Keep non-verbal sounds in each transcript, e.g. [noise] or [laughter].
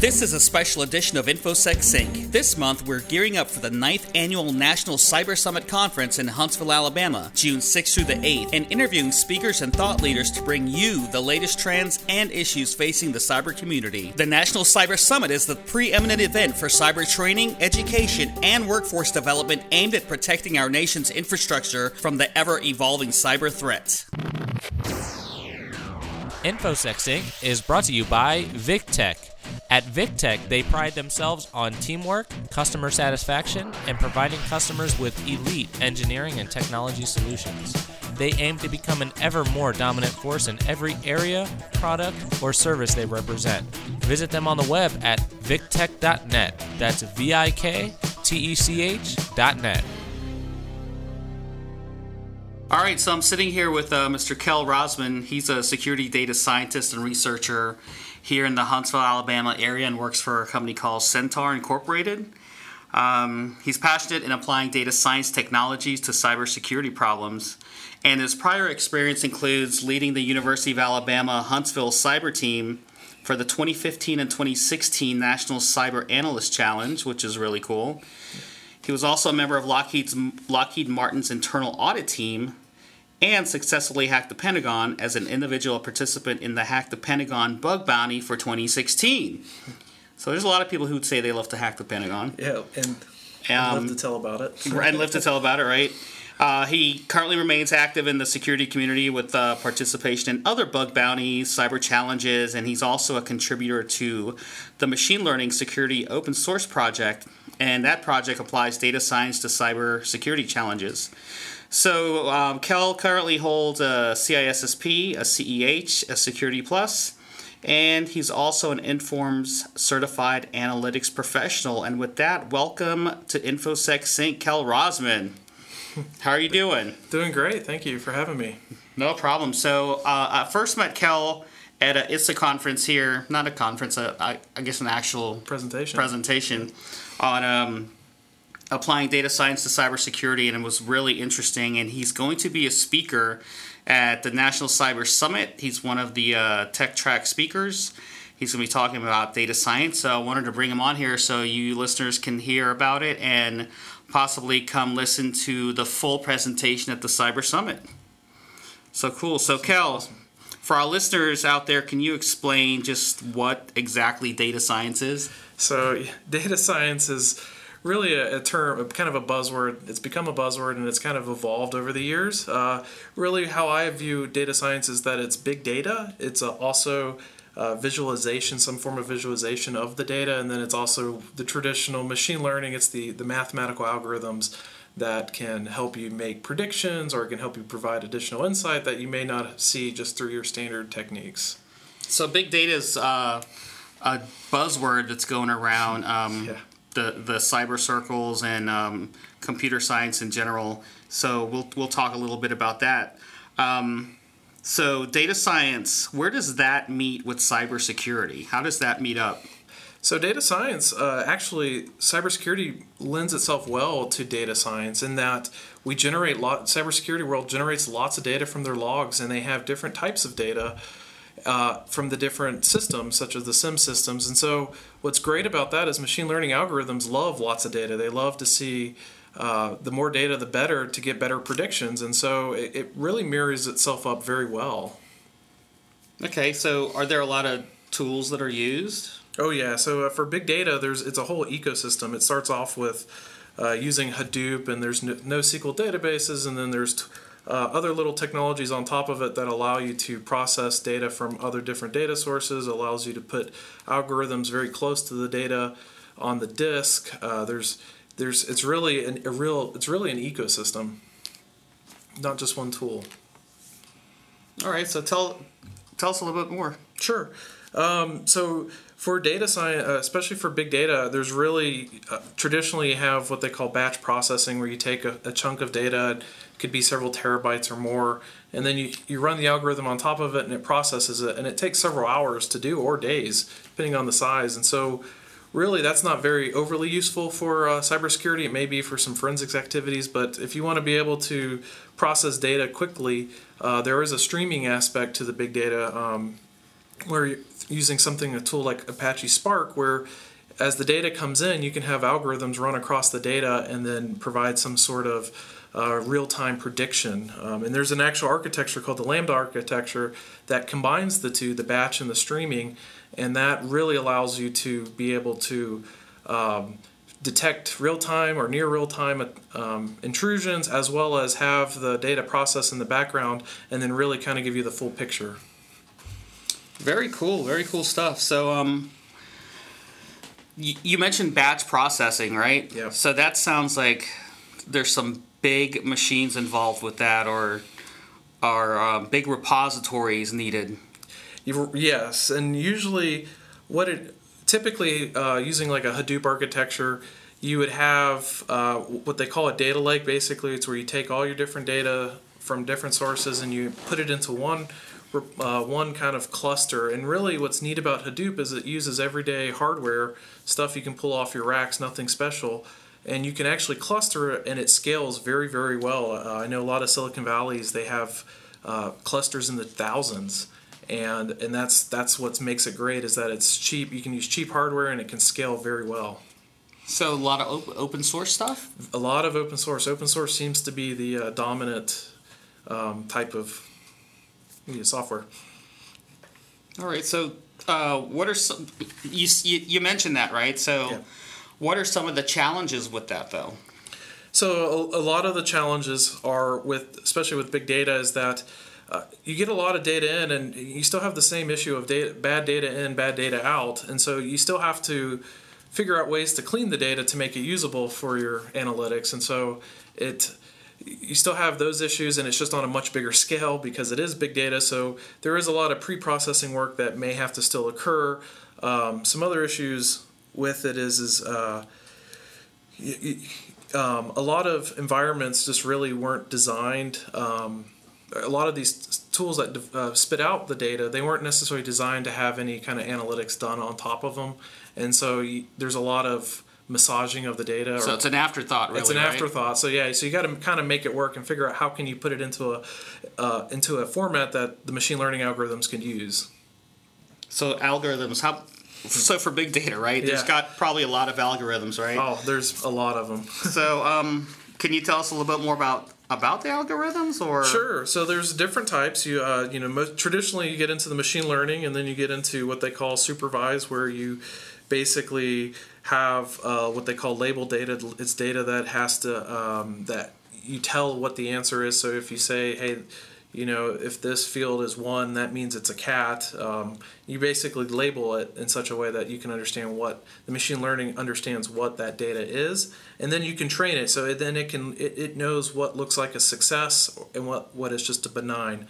This is a special edition of InfoSec Sync. This month, we're gearing up for the 9th Annual National Cyber Summit Conference in Huntsville, Alabama, June 6th through the 8th, and interviewing speakers and thought leaders to bring you the latest trends and issues facing the cyber community. The National Cyber Summit is the preeminent event for cyber training, education, and workforce development aimed at protecting our nation's infrastructure from the ever evolving cyber threats. InfoSec Sync is brought to you by VikTech. At VikTech, they pride themselves on teamwork, customer satisfaction, and providing customers with elite engineering and technology solutions. They aim to become an ever more dominant force in every area, product, or service they represent. Visit them on the web at viktech.net. That's V I K T E C H.net. All right, so I'm sitting here with uh, Mr. Kell Rozman. He's a security data scientist and researcher here in the Huntsville, Alabama area and works for a company called Centaur Incorporated. Um, he's passionate in applying data science technologies to cybersecurity problems, and his prior experience includes leading the University of Alabama Huntsville cyber team for the 2015 and 2016 National Cyber Analyst Challenge, which is really cool. He was also a member of Lockheed's, Lockheed Martin's internal audit team and successfully hacked the Pentagon as an individual participant in the Hack the Pentagon bug bounty for 2016. So there's a lot of people who'd say they love to hack the Pentagon. Yeah, and Um, love to tell about it. [laughs] and live to tell about it, right? Uh, he currently remains active in the security community with uh, participation in other bug bounties, cyber challenges, and he's also a contributor to the Machine Learning Security Open Source Project. And that project applies data science to cyber security challenges. So, um, Kell currently holds a CISSP, a CEH, a Security Plus, and he's also an Informs certified analytics professional. And with that, welcome to InfoSec Sync, Kell Rozman. How are you doing? Doing great. Thank you for having me. No problem. So, uh, I first met Kell at a ISA conference here, not a conference, a, I, I guess an actual Presentation. presentation on um, applying data science to cybersecurity, and it was really interesting. And he's going to be a speaker at the National Cyber Summit. He's one of the uh, Tech Track speakers. He's going to be talking about data science. So I wanted to bring him on here so you listeners can hear about it and possibly come listen to the full presentation at the Cyber Summit. So cool. So Kell, for our listeners out there, can you explain just what exactly data science is? So, data science is really a, a term, a, kind of a buzzword. It's become a buzzword and it's kind of evolved over the years. Uh, really, how I view data science is that it's big data. It's uh also uh, visualization, some form of visualization of the data, and then it's also the traditional machine learning. It's the the mathematical algorithms that can help you make predictions or can help you provide additional insight that you may not see just through your standard techniques. So big data is uh, a buzzword that's going around um, Yeah. The the cyber circles and um, computer science in general. So we'll we'll talk a little bit about that. Um, so data science, where does that meet with cybersecurity? How does that meet up? So data science, uh, actually, cybersecurity lends itself well to data science in that we generate lot. Cybersecurity world generates lots of data from their logs, and they have different types of data uh, from the different systems, such as the SIEM systems. And so, what's great about that is machine learning algorithms love lots of data. They love to see. Uh, the more data, the better to get better predictions, and so it, it really mirrors itself up very well. Okay, so are there a lot of tools that are used? Oh yeah. So uh, for big data, there's it's a whole ecosystem. It starts off with uh, using Hadoop, and there's no, NoSQL databases, and then there's t- uh, other little technologies on top of it that allow you to process data from other different data sources. Allows you to put algorithms very close to the data on the disk. Uh, there's there's it's really an, a real it's really an ecosystem, not just one tool. All right, so tell tell us a little bit more. Sure. Um, so for data science, uh, especially for big data, there's really uh, traditionally you have what they call batch processing, where you take a, a chunk of data, it could be several terabytes or more, and then you, you run the algorithm on top of it and it processes it, and it takes several hours to do or days, depending on the size. And so, really, that's not very overly useful for uh, cybersecurity. It may be for some forensics activities, but if you want to be able to process data quickly, uh, there is a streaming aspect to the big data. Um, where using something a tool like Apache Spark, where as the data comes in, you can have algorithms run across the data and then provide some sort of uh, real-time prediction. Um, and there's an actual architecture called the Lambda architecture that combines the two, the batch and the streaming, and that really allows you to be able to um, detect real-time or near real-time um, intrusions as well as have the data process in the background and then really kind of give you the full picture. Very cool, very cool stuff. So, um, you, you mentioned batch processing, right? Yeah. So that sounds like there's some big machines involved with that, or are um, big repositories needed. Yes, and usually what it typically uh, using like a Hadoop architecture, you would have uh, what they call a data lake. Basically, it's where you take all your different data from different sources and you put it into one uh, one kind of cluster. And really, what's neat about Hadoop is it uses everyday hardware stuff you can pull off your racks, nothing special. And you can actually cluster it, and it scales very, very well. Uh, I know a lot of Silicon Valleys they have uh, clusters in the thousands and and that's that's what makes it great is that it's cheap. You can use cheap hardware and it can scale very well. So a lot of op- open source stuff. A lot of open source. Open source seems to be the uh, dominant um, type of yeah, software. All right. So, uh, what are some? You, you you mentioned that, right? So, Yeah. what are some of the challenges with that, though? So a, a lot of the challenges are with, especially with big data, is that uh, you get a lot of data in, and you still have the same issue of data, bad data in, bad data out, and so you still have to figure out ways to clean the data to make it usable for your analytics, and so it you still have those issues and it's just on a much bigger scale because it is big data so there is a lot of pre-processing work that may have to still occur um, some other issues with it is is uh, um, a lot of environments just really weren't designed. Um, a lot of these tools that uh, spit out the data, they weren't necessarily designed to have any kind of analytics done on top of them, and so there's a lot of massaging of the data. So it's an afterthought, really. it's an right? afterthought. So yeah, so you got to kind of make it work and figure out how can you put it into a uh, into a format that the machine learning algorithms can use. So algorithms, how? So for big data, right? There's got probably a lot of algorithms, right? Oh, there's a lot of them. [laughs] So, um, can you tell us a little bit more about about the algorithms, or Sure. So there's different types. You uh, you know most, traditionally you get into the machine learning, and then you get into what they call supervised, where you basically have uh, what they call label data. It's data that has to um, that you tell what the answer is. So if you say, hey, you know, if this field is one, that means it's a cat. Um, you basically label it in such a way that you can understand what the machine learning understands what that data is, and then you can train it. So then it can it, it knows what looks like a success and what what is just a benign.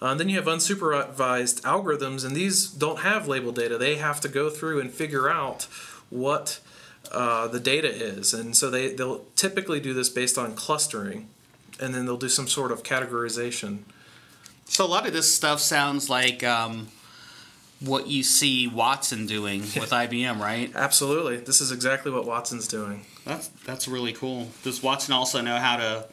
Uh, then you have unsupervised algorithms, and these don't have label data. They have to go through and figure out what uh, the data is, and so they they'll typically do this based on clustering, and then they'll do some sort of categorization. so a lot of this stuff sounds like um, what you see Watson doing [laughs] with IBM, right? Absolutely, this is exactly what Watson's doing. That's that's really cool. Does Watson also know how to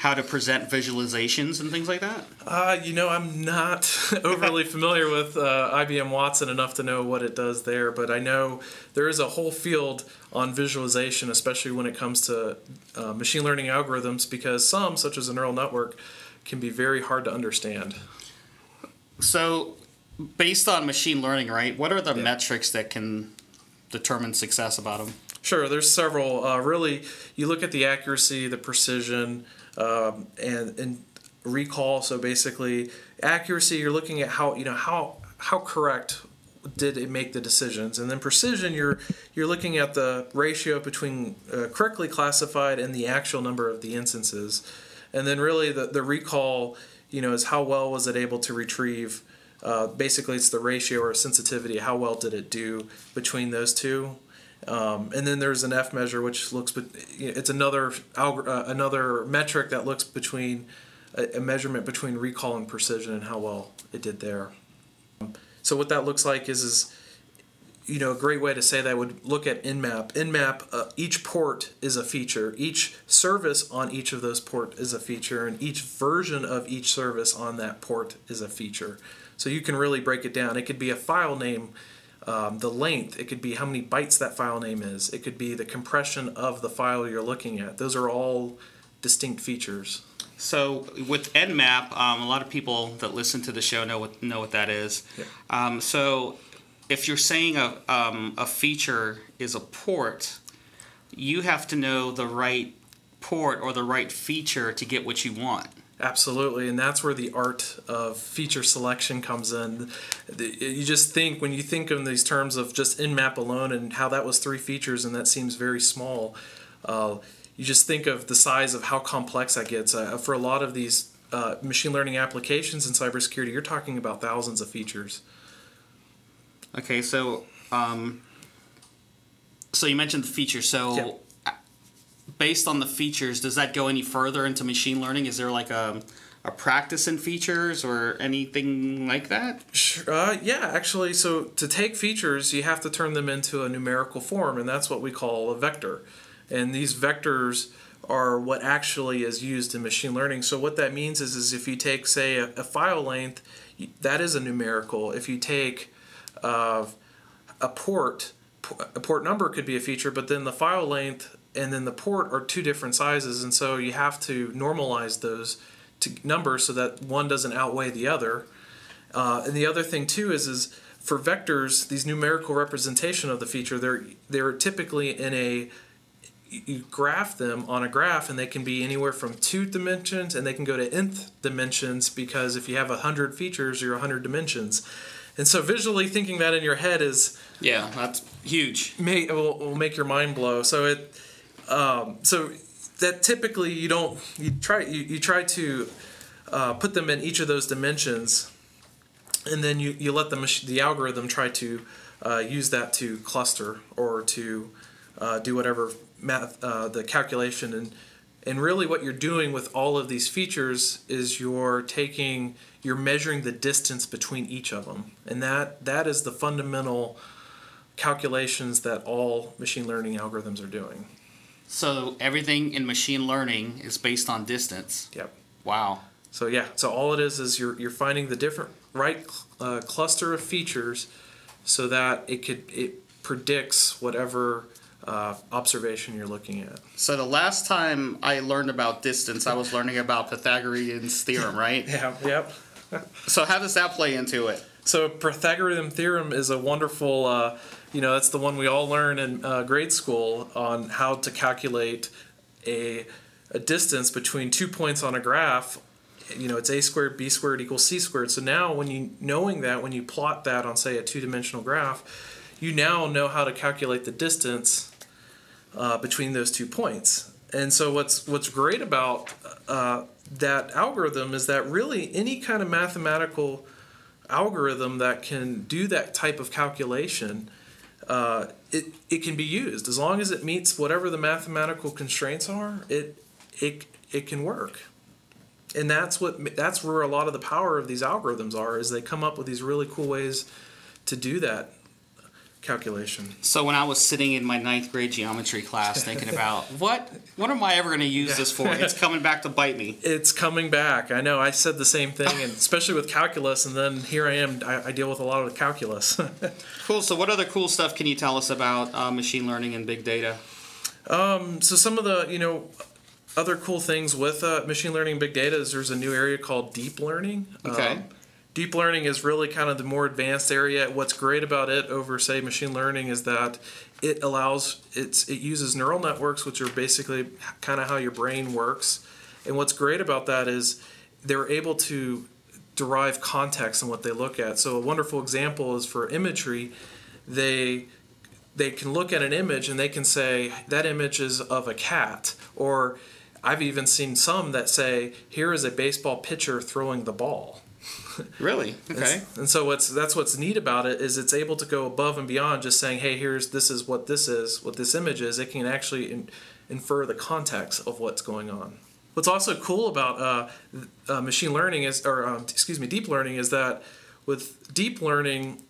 how to present visualizations and things like that? Uh, you know, I'm not [laughs] overly familiar with uh, IBM Watson enough to know what it does there, but I know there is a whole field on visualization, especially when it comes to uh, machine learning algorithms, because some, such as a neural network, can be very hard to understand. So, based on machine learning, right? What are the metrics that can determine success about them? Sure, there's several. Uh, really, you look at the accuracy, the precision, um, and and recall. So basically, accuracy. You're looking at how you know how how correct did it make the decisions, and then precision. You're you're looking at the ratio between uh, correctly classified and the actual number of the instances, and then really the the recall. You know, is how well was it able to retrieve. Uh, basically, it's the ratio or sensitivity. How well did it do between those two? Um, and then there's an F measure, which looks, but it's another uh, another metric that looks between a, a measurement between recall and precision and how well it did there. So what that looks like is is you know a great way to say that would look at Nmap. Nmap, uh, each port is a feature. Each service on each of those port is a feature, and each version of each service on that port is a feature. So you can really break it down. It could be a file name, um, the length, it could be how many bytes that file name is, it could be the compression of the file you're looking at. Those are all distinct features. So with Nmap, um, a lot of people that listen to the show know what know what that is. Yeah. Um, so if you're saying a um, a feature is a port, you have to know the right port or the right feature to get what you want. Absolutely, and that's where the art of feature selection comes in. You just think when you think in these terms of just Nmap alone and how that was three features and that seems very small. Uh, you just think of the size of how complex that gets. Uh, for a lot of these uh, machine learning applications in cybersecurity, you're talking about thousands of features. Okay, so um, so you mentioned the feature. So. Based on the features, does that go any further into machine learning? Is there like a a practice in features or anything like that? Uh, yeah, actually, so to take features, you have to turn them into a numerical form, and that's what we call a vector. And these vectors are what actually is used in machine learning. So what that means is, is if you take, say, a, a file length, that is a numerical. If you take uh, a port, a port number could be a feature, but then the file length and then the port are two different sizes, and so you have to normalize those to numbers so that one doesn't outweigh the other. Uh, and the other thing too is is for vectors, these numerical representation of the feature, they're they're typically in a you graph them on a graph and they can be anywhere from two dimensions and they can go to nth dimensions because if you have a hundred features you're a hundred dimensions and so visually thinking that in your head is Yeah, that's huge. may will, will make your mind blow. So it um, so that typically you don't you try you, you try to uh, put them in each of those dimensions, and then you, you let the mach- the algorithm try to uh, use that to cluster or to uh, do whatever math uh, the calculation and and really what you're doing with all of these features is you're taking you're measuring the distance between each of them and that that is the fundamental calculations that all machine learning algorithms are doing. So everything in machine learning is based on distance. Yep. Wow. So yeah, so all it is is you're you're finding the different right uh, cluster of features, so that it could it predicts whatever uh, observation you're looking at. So the last time I learned about distance, I was learning about Pythagorean's theorem, [laughs] right? Yeah. Yep. So how does that play into it? So Pythagorean theorem is a wonderful, uh, you know, that's the one we all learn in uh, grade school on how to calculate a, a distance between two points on a graph. You know, it's a squared b squared equals c squared. So now, when you knowing that, when you plot that on say a two dimensional graph, you now know how to calculate the distance uh, between those two points. And so what's what's great about uh, that algorithm is that really any kind of mathematical algorithm that can do that type of calculation, uh, it it can be used as long as it meets whatever the mathematical constraints are. It it it can work, and that's what that's where a lot of the power of these algorithms are. Is they come up with these really cool ways to do that calculation. So when I was sitting in my ninth grade geometry class thinking about what what am I ever going to use this for? It's coming back to bite me. It's coming back. I know. I said the same thing, and especially with calculus, and then here I am. I, I deal with a lot of the calculus. [laughs] Cool. So what other cool stuff can you tell us about uh, machine learning and big data? so some of the you know other cool things with uh, machine learning and big data is there's a new area called deep learning. Okay. Um, deep learning is really kind of the more advanced area. What's great about it over say machine learning is that it allows it's it uses neural networks, which are basically kind of how your brain works. And what's great about that is they're able to derive context in what they look at. So a wonderful example is for imagery, they they can look at an image and they can say that image is of a cat or I've even seen some that say here is a baseball pitcher throwing the ball. [laughs] Really? Okay. And so what's that's what's neat about it is it's able to go above and beyond just saying, hey, here's this is what this is, what this image is. It can actually in, infer the context of what's going on. What's also cool about uh, uh, machine learning is, or um, excuse me, deep learning is that with deep learning,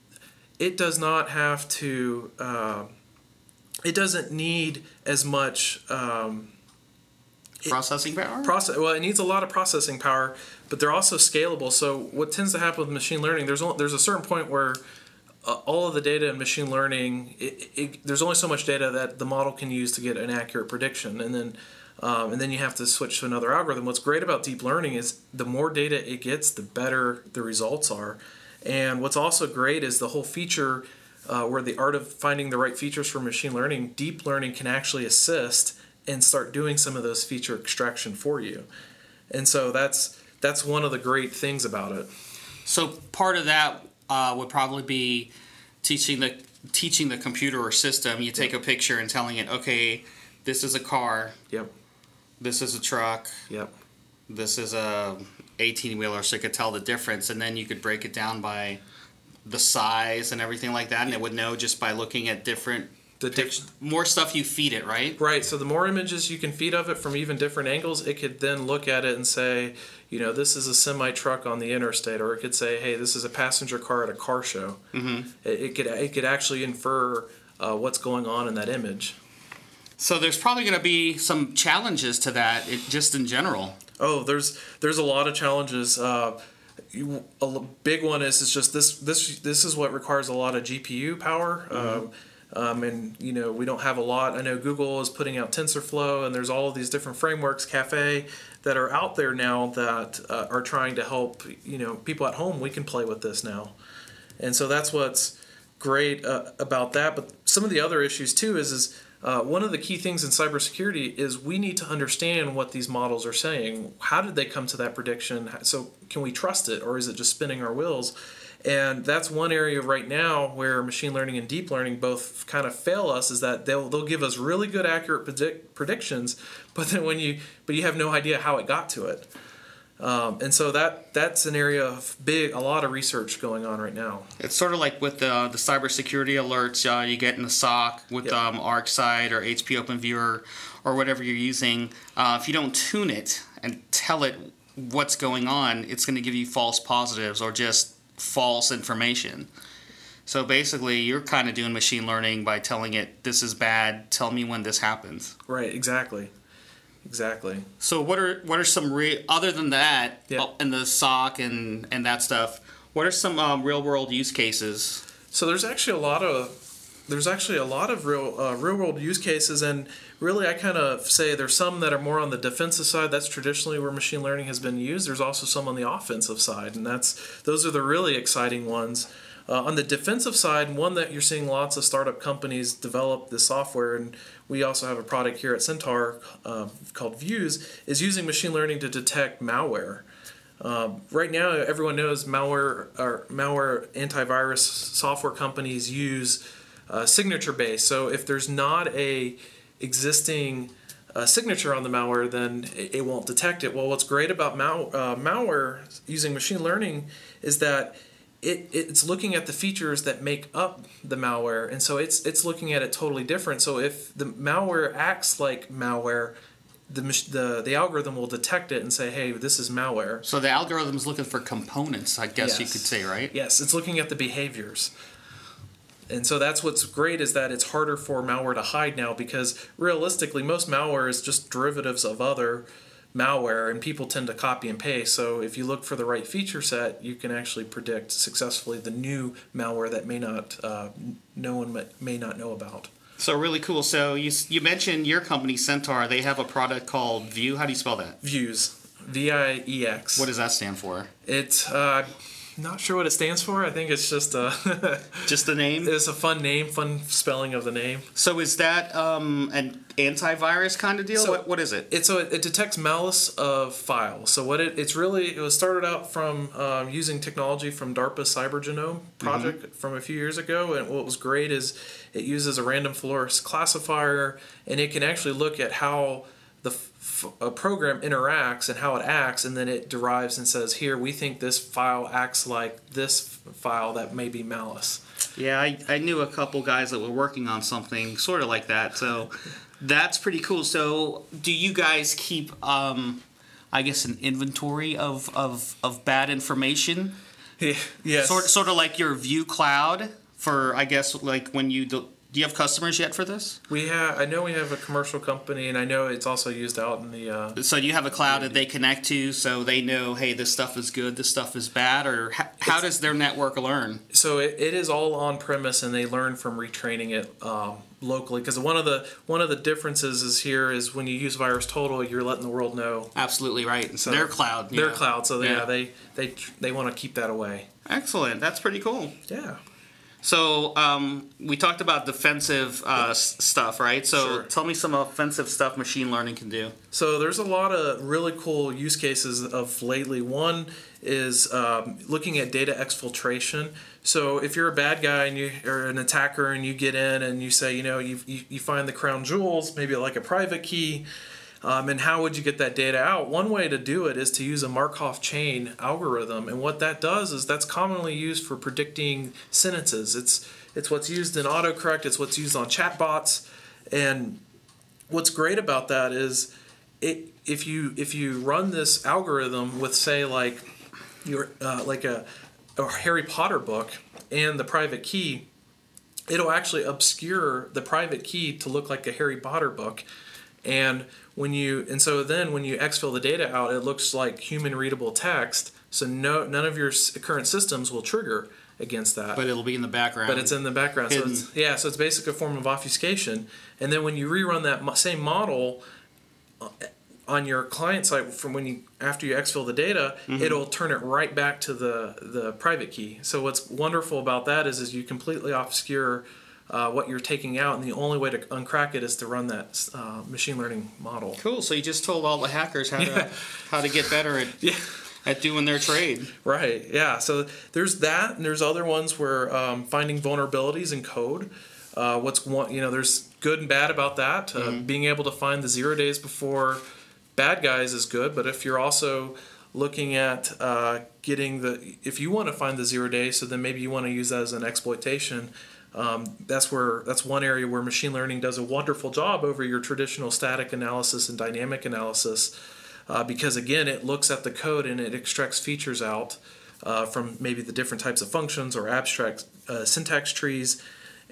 it does not have to. Uh, it doesn't need as much. Um, processing power. process well it needs a lot of processing power but they're also scalable. So what tends to happen with machine learning there's only, there's a certain point where uh, all of the data in machine learning it, it, there's only so much data that the model can use to get an accurate prediction. And then um, and then you have to switch to another algorithm. What's great about deep learning is the more data it gets the better the results are. And what's also great is the whole feature uh, where the art of finding the right features for machine learning deep learning can actually assist and start doing some of those feature extraction for you. And so that's that's one of the great things about it. So part of that uh, would probably be teaching the teaching the computer or system. You take a picture and telling it, okay, this is a car, Yep. this is a truck, Yep. this is a 18 wheeler, so it could tell the difference, and then you could break it down by the size and everything like that, and it would know just by looking at different The more stuff you feed it, right? Right. So the more images you can feed of it from even different angles, it could then look at it and say, you know, this is a semi truck on the interstate, or it could say, hey, this is a passenger car at a car show. Mm-hmm. It, it could it could actually infer uh, what's going on in that image. So there's probably going to be some challenges to that, it, just in general. Oh, there's there's a lot of challenges. Uh, you, a big one is is just this this this is what requires a lot of GPU power. Um, um, and you know we don't have a lot. I know Google is putting out TensorFlow, and there's all of these different frameworks, Caffe, that are out there now that uh, are trying to help you know people at home. We can play with this now, and so that's what's great uh, about that. But some of the other issues too is is uh, one of the key things in cybersecurity is we need to understand what these models are saying. How did they come to that prediction? So can we trust it, or is it just spinning our wheels? And that's one area right now where machine learning and deep learning both kind of fail us. Is that they'll they'll give us really good accurate predict, predictions, [laughs] but then when you but you have no idea how it got to it. Um, and so that that's an area of big a lot of research going on right now. It's sort of like with the the cybersecurity alerts uh, you get in the SOC with Yep. um, ArcSight or HP OpenViewer or whatever you're using. Uh, if you don't tune it and tell it what's going on, it's going to give you false positives or just false information. So basically, you're kind of doing machine learning by telling it this is bad. Tell me when this happens. Right, exactly, exactly. So what are what are some re- other than that Yeah. uh, and the sock and and that stuff? What are some um, real world use cases? So there's actually a lot of there's actually a lot of real uh, real world use cases, and really I kind of say there's some that are more on the defensive side. That's traditionally where machine learning has been used. There's also some on the offensive side, and that's those are the really exciting ones. Uh, on the defensive side, one that you're seeing lots of startup companies develop this software, and we also have a product here at Centaur uh, called VIEX, is using machine learning to detect malware. Um, right now, everyone knows malware or malware antivirus software companies use uh, signature based. So if there's not a existing uh, signature on the malware, then it, it won't detect it. Well, what's great about mal- uh, malware using machine learning is that it, it's looking at the features that make up the malware, and so it's it's looking at it totally different. So if the malware acts like malware, the the the algorithm will detect it and say, "Hey, this is malware." So the algorithm is looking for components, I guess you could say, right? Yes, it's looking at the behaviors. And so that's what's great is that it's harder for malware to hide now because realistically, most malware is just derivatives of other malware, and people tend to copy and paste. So if you look for the right feature set, you can actually predict successfully the new malware that may not uh, no one may- not know about. So really cool. So you you mentioned your company Centaur. They have a product called View. How do you spell that? VIEX, V I E X. What does that stand for? It's uh, not sure what it stands for. I think it's just a [laughs] Just the name. it's a fun name, fun spelling of the name. So is that um, an antivirus kind of deal? So- what, what is it? It so it, detects malice of files. So what it, it's really it was started out from um, using technology from DARPA's Cybergenome project from a few years ago. And what was great is it uses a random forest classifier, and it can actually look at how the f- a program interacts and how it acts, and then it derives and says, here we think this file acts like this f- file that may be malice. Yeah, I, I knew a couple guys that were working on something sort of like that. So [laughs] that's pretty cool. So do you guys keep, um, I guess, an inventory of, of, of bad information? Yeah. [laughs] Yes. Sort, sort of like your View Cloud for, I guess, like when you de- do you have customers yet for this? We have. I know we have a commercial company, and I know it's also used out in the. Uh, So you have a cloud that they connect to, so they know, hey, this stuff is good, this stuff is bad, or how, how does their network learn? so it, it is all on premise, and they learn from retraining it um, locally. Because one of the one of the differences is here is when you use Virus Total, you're letting the world know Absolutely right. So their cloud. their cloud. So yeah, Yeah. they they they want to keep that away. Excellent. That's pretty cool. Yeah. So um, we talked about defensive uh, stuff, right? So Sure. tell me some offensive stuff machine learning can do. So there's a lot of really cool use cases of lately. One is um, looking at data exfiltration. So if you're a bad guy and you are an attacker and you get in and you say, you know, you, you find the crown jewels, maybe like a private key, um, and how would you get that data out? One way to do it is to use a Markov chain algorithm, and what that does is that's commonly used for predicting sentences. It's it's what's used in autocorrect. It's what's used on chatbots, and what's great about that is it if you if you run this algorithm with say like your uh, like a, a Harry Potter book and the private key, it'll actually obscure the private key to look like a Harry Potter book, and when you and so then when you exfil the data out, it looks like human readable text. So no none of your current systems will trigger against that But it'll be in the background. but it's in the background. So it's, yeah, so it's basically a form of obfuscation. And then when you rerun that same model uh, on your client side from when you after you exfil the data, Mm-hmm. it'll turn it right back to the the private key. So what's wonderful about that is is you completely obscure uh, what you're taking out, and the only way to uncrack it is to run that uh, machine learning model. cool. So you just told all the hackers how Yeah. to how to get better at [laughs] Yeah. at doing their trade. Right. Yeah. So there's that, and there's other ones where um, finding vulnerabilities in code. Uh, what's one? You know, there's good and bad about that. Uh, Being able to find the zero days before bad guys is good, but if you're also looking at uh, getting the, if you want to find the zero day so then maybe you want to use that as an exploitation. Um, that's where that's one area where machine learning does a wonderful job over your traditional static analysis and dynamic analysis uh, because again it looks at the code and it extracts features out uh, from maybe the different types of functions or abstract uh, syntax trees.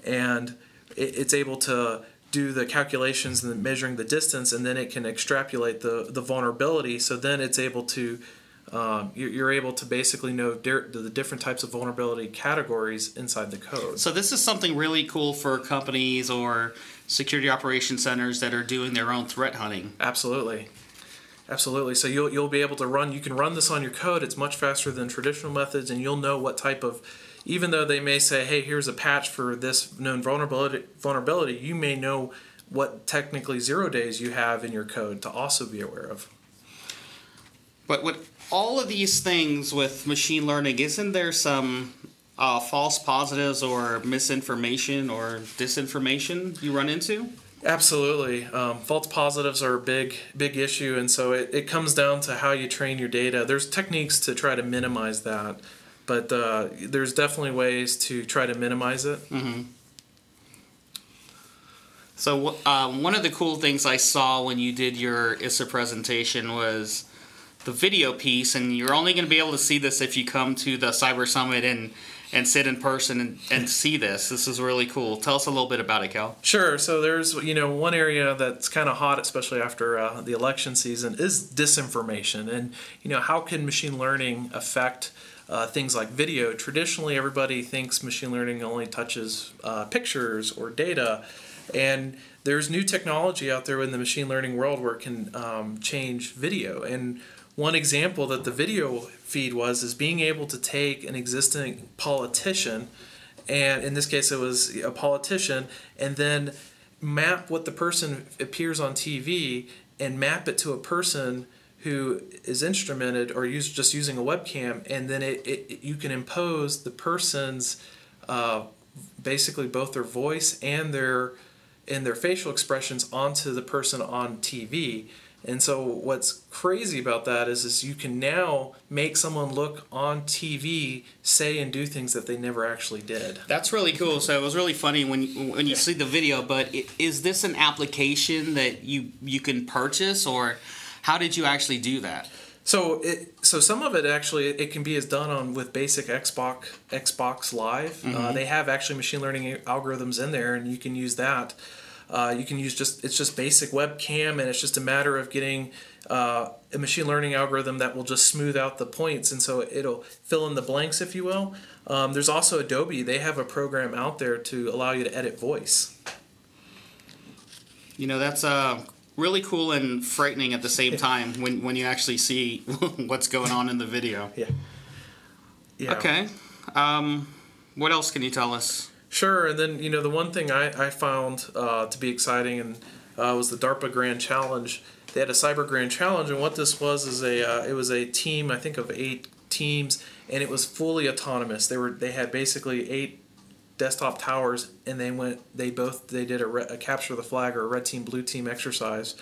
And it, it's able to do the calculations and measuring the distance and then it can extrapolate the, the vulnerability. So then it's able to um, you're, you're able to basically know the different types of vulnerability categories inside the code So this is something really cool for companies or security operation centers that are doing their own threat hunting. Absolutely. Absolutely. So you'll you'll be able to run you can run this on your code. It's much faster than traditional methods and you'll know what type of even though they may say, "Hey, here's a patch for this known vulnerability vulnerability," you may know what technically zero days you have in your code to also be aware of. But with all of these things with machine learning, isn't there some uh, false positives or misinformation or disinformation you run into? Absolutely. Um, false positives are a big, big issue, and so it, it comes down to how you train your data. There's techniques to try to minimize that, but uh, there's definitely ways to try to minimize it. So uh, one of the cool things I saw when you did your ISA presentation was the video piece, and you're only going to be able to see this if you come to the Cyber Summit and and sit in person and, and see this. This is really cool. Tell us a little bit about it, Cal. Sure. So there's you know one area that's kind of hot, especially after uh, the election season, is disinformation, and you know how can machine learning affect uh, things like video? Traditionally, everybody thinks machine learning only touches uh, pictures or data, and there's new technology out there in the machine learning world where it can um, change video. And one example that the video feed was is being able to take an existing politician and in this case it was a politician and then map what the person appears on TV and map it to a person who is instrumented or use just using a webcam and then it, it you can impose the person's uh, basically both their voice and their and their facial expressions onto the person on TV and so what's crazy about that is, is you can now make someone look on TV, say and do things that they never actually did. That's really cool. So it was really funny when you, when you see the video. But i- is this an application that you you can purchase, or how did you actually do that? So it so some of it actually it can be as done on with basic Xbox Xbox Live. Uh, they have actually machine learning algorithms in there, and you can use that. Uh, you can use just it's just basic webcam, and it's just a matter of getting uh, a machine learning algorithm that will just smooth out the points, and so it'll fill in the blanks, if you will. Um, there's also Adobe; they have a program out there to allow you to edit voice. You know, that's uh, really cool and frightening at the same time when, when you actually see [laughs] what's going on in the video. Yeah. Yeah. Okay. Um, what else can you tell us? Sure, and then you know the one thing I, I found uh, to be exciting and uh, was the DARPA Grand Challenge. They had a Cyber Grand Challenge, and what this was is a uh, it was a team I think of eight teams, and it was fully autonomous. They were they had basically eight desktop towers, and they went they both they did a, re, a capture the flag or a red team blue team exercise.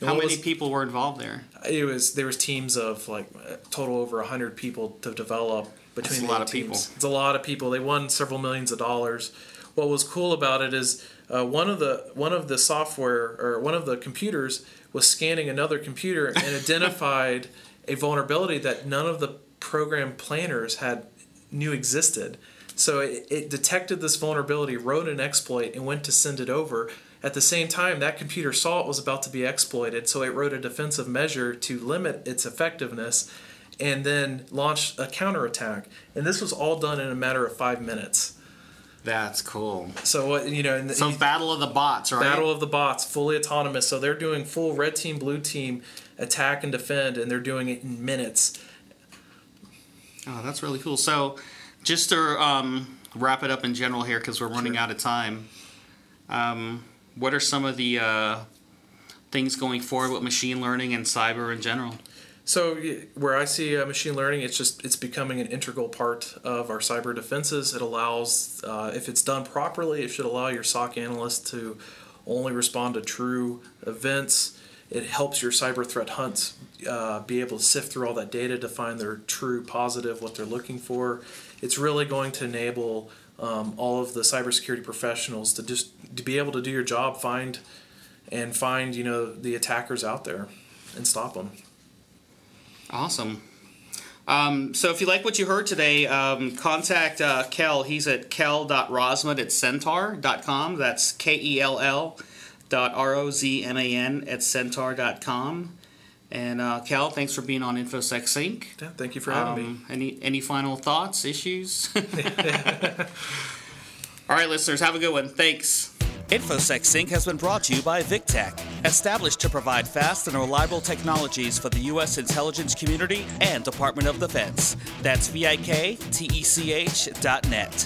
And How many was- people were involved there? it was there was teams of like total over 100 people to develop between a lot of people. teams. It's a lot of people. They won several millions of dollars. What was cool about it is uh, one of the one of the software or one of the computers was scanning another computer and [laughs] identified a vulnerability that none of the program planners had knew existed. So it, it detected this vulnerability, wrote an exploit, and went to send it over. At the same time, that computer saw it was about to be exploited, so it wrote a defensive measure to limit its effectiveness and then launched a counterattack. And this was all done in a matter of five minutes. That's cool. So, what you know, and So Battle of the Bots, right? Battle of the Bots, fully autonomous. So they're doing full red team, blue team attack and defend, and they're doing it in minutes. Oh, that's really cool. So, just to um, wrap it up in general here, because we're running Sure. out of time. Um, what are some of the uh, things going forward with machine learning and cyber in general? So where I see uh, machine learning, it's just it's becoming an integral part of our cyber defenses. It allows, uh, if it's done properly, it should allow your SOC analyst to only respond to true events. It helps your cyber threat hunts uh, be able to sift through all that data to find their true positive, what they're looking for. It's really going to enable um, all of the cybersecurity professionals to just to be able to do your job, find and find you know the attackers out there, and stop them. Awesome. Um, so if you like what you heard today, um, contact uh, Kell. He's at kell.rozman at centaur.com. That's K E L L dot R O Z M A N at centaur.com. And uh, Kell, thanks for being on InfoSec Sync. Yeah, thank you for having me. Um, any any final thoughts, issues? [laughs] [laughs] All right, listeners, have a good one. Thanks. InfoSec Sync has been brought to you by VikTech, established to provide fast and reliable technologies for the U.S. intelligence community and Department of Defense. That's V I K T E C H dot net.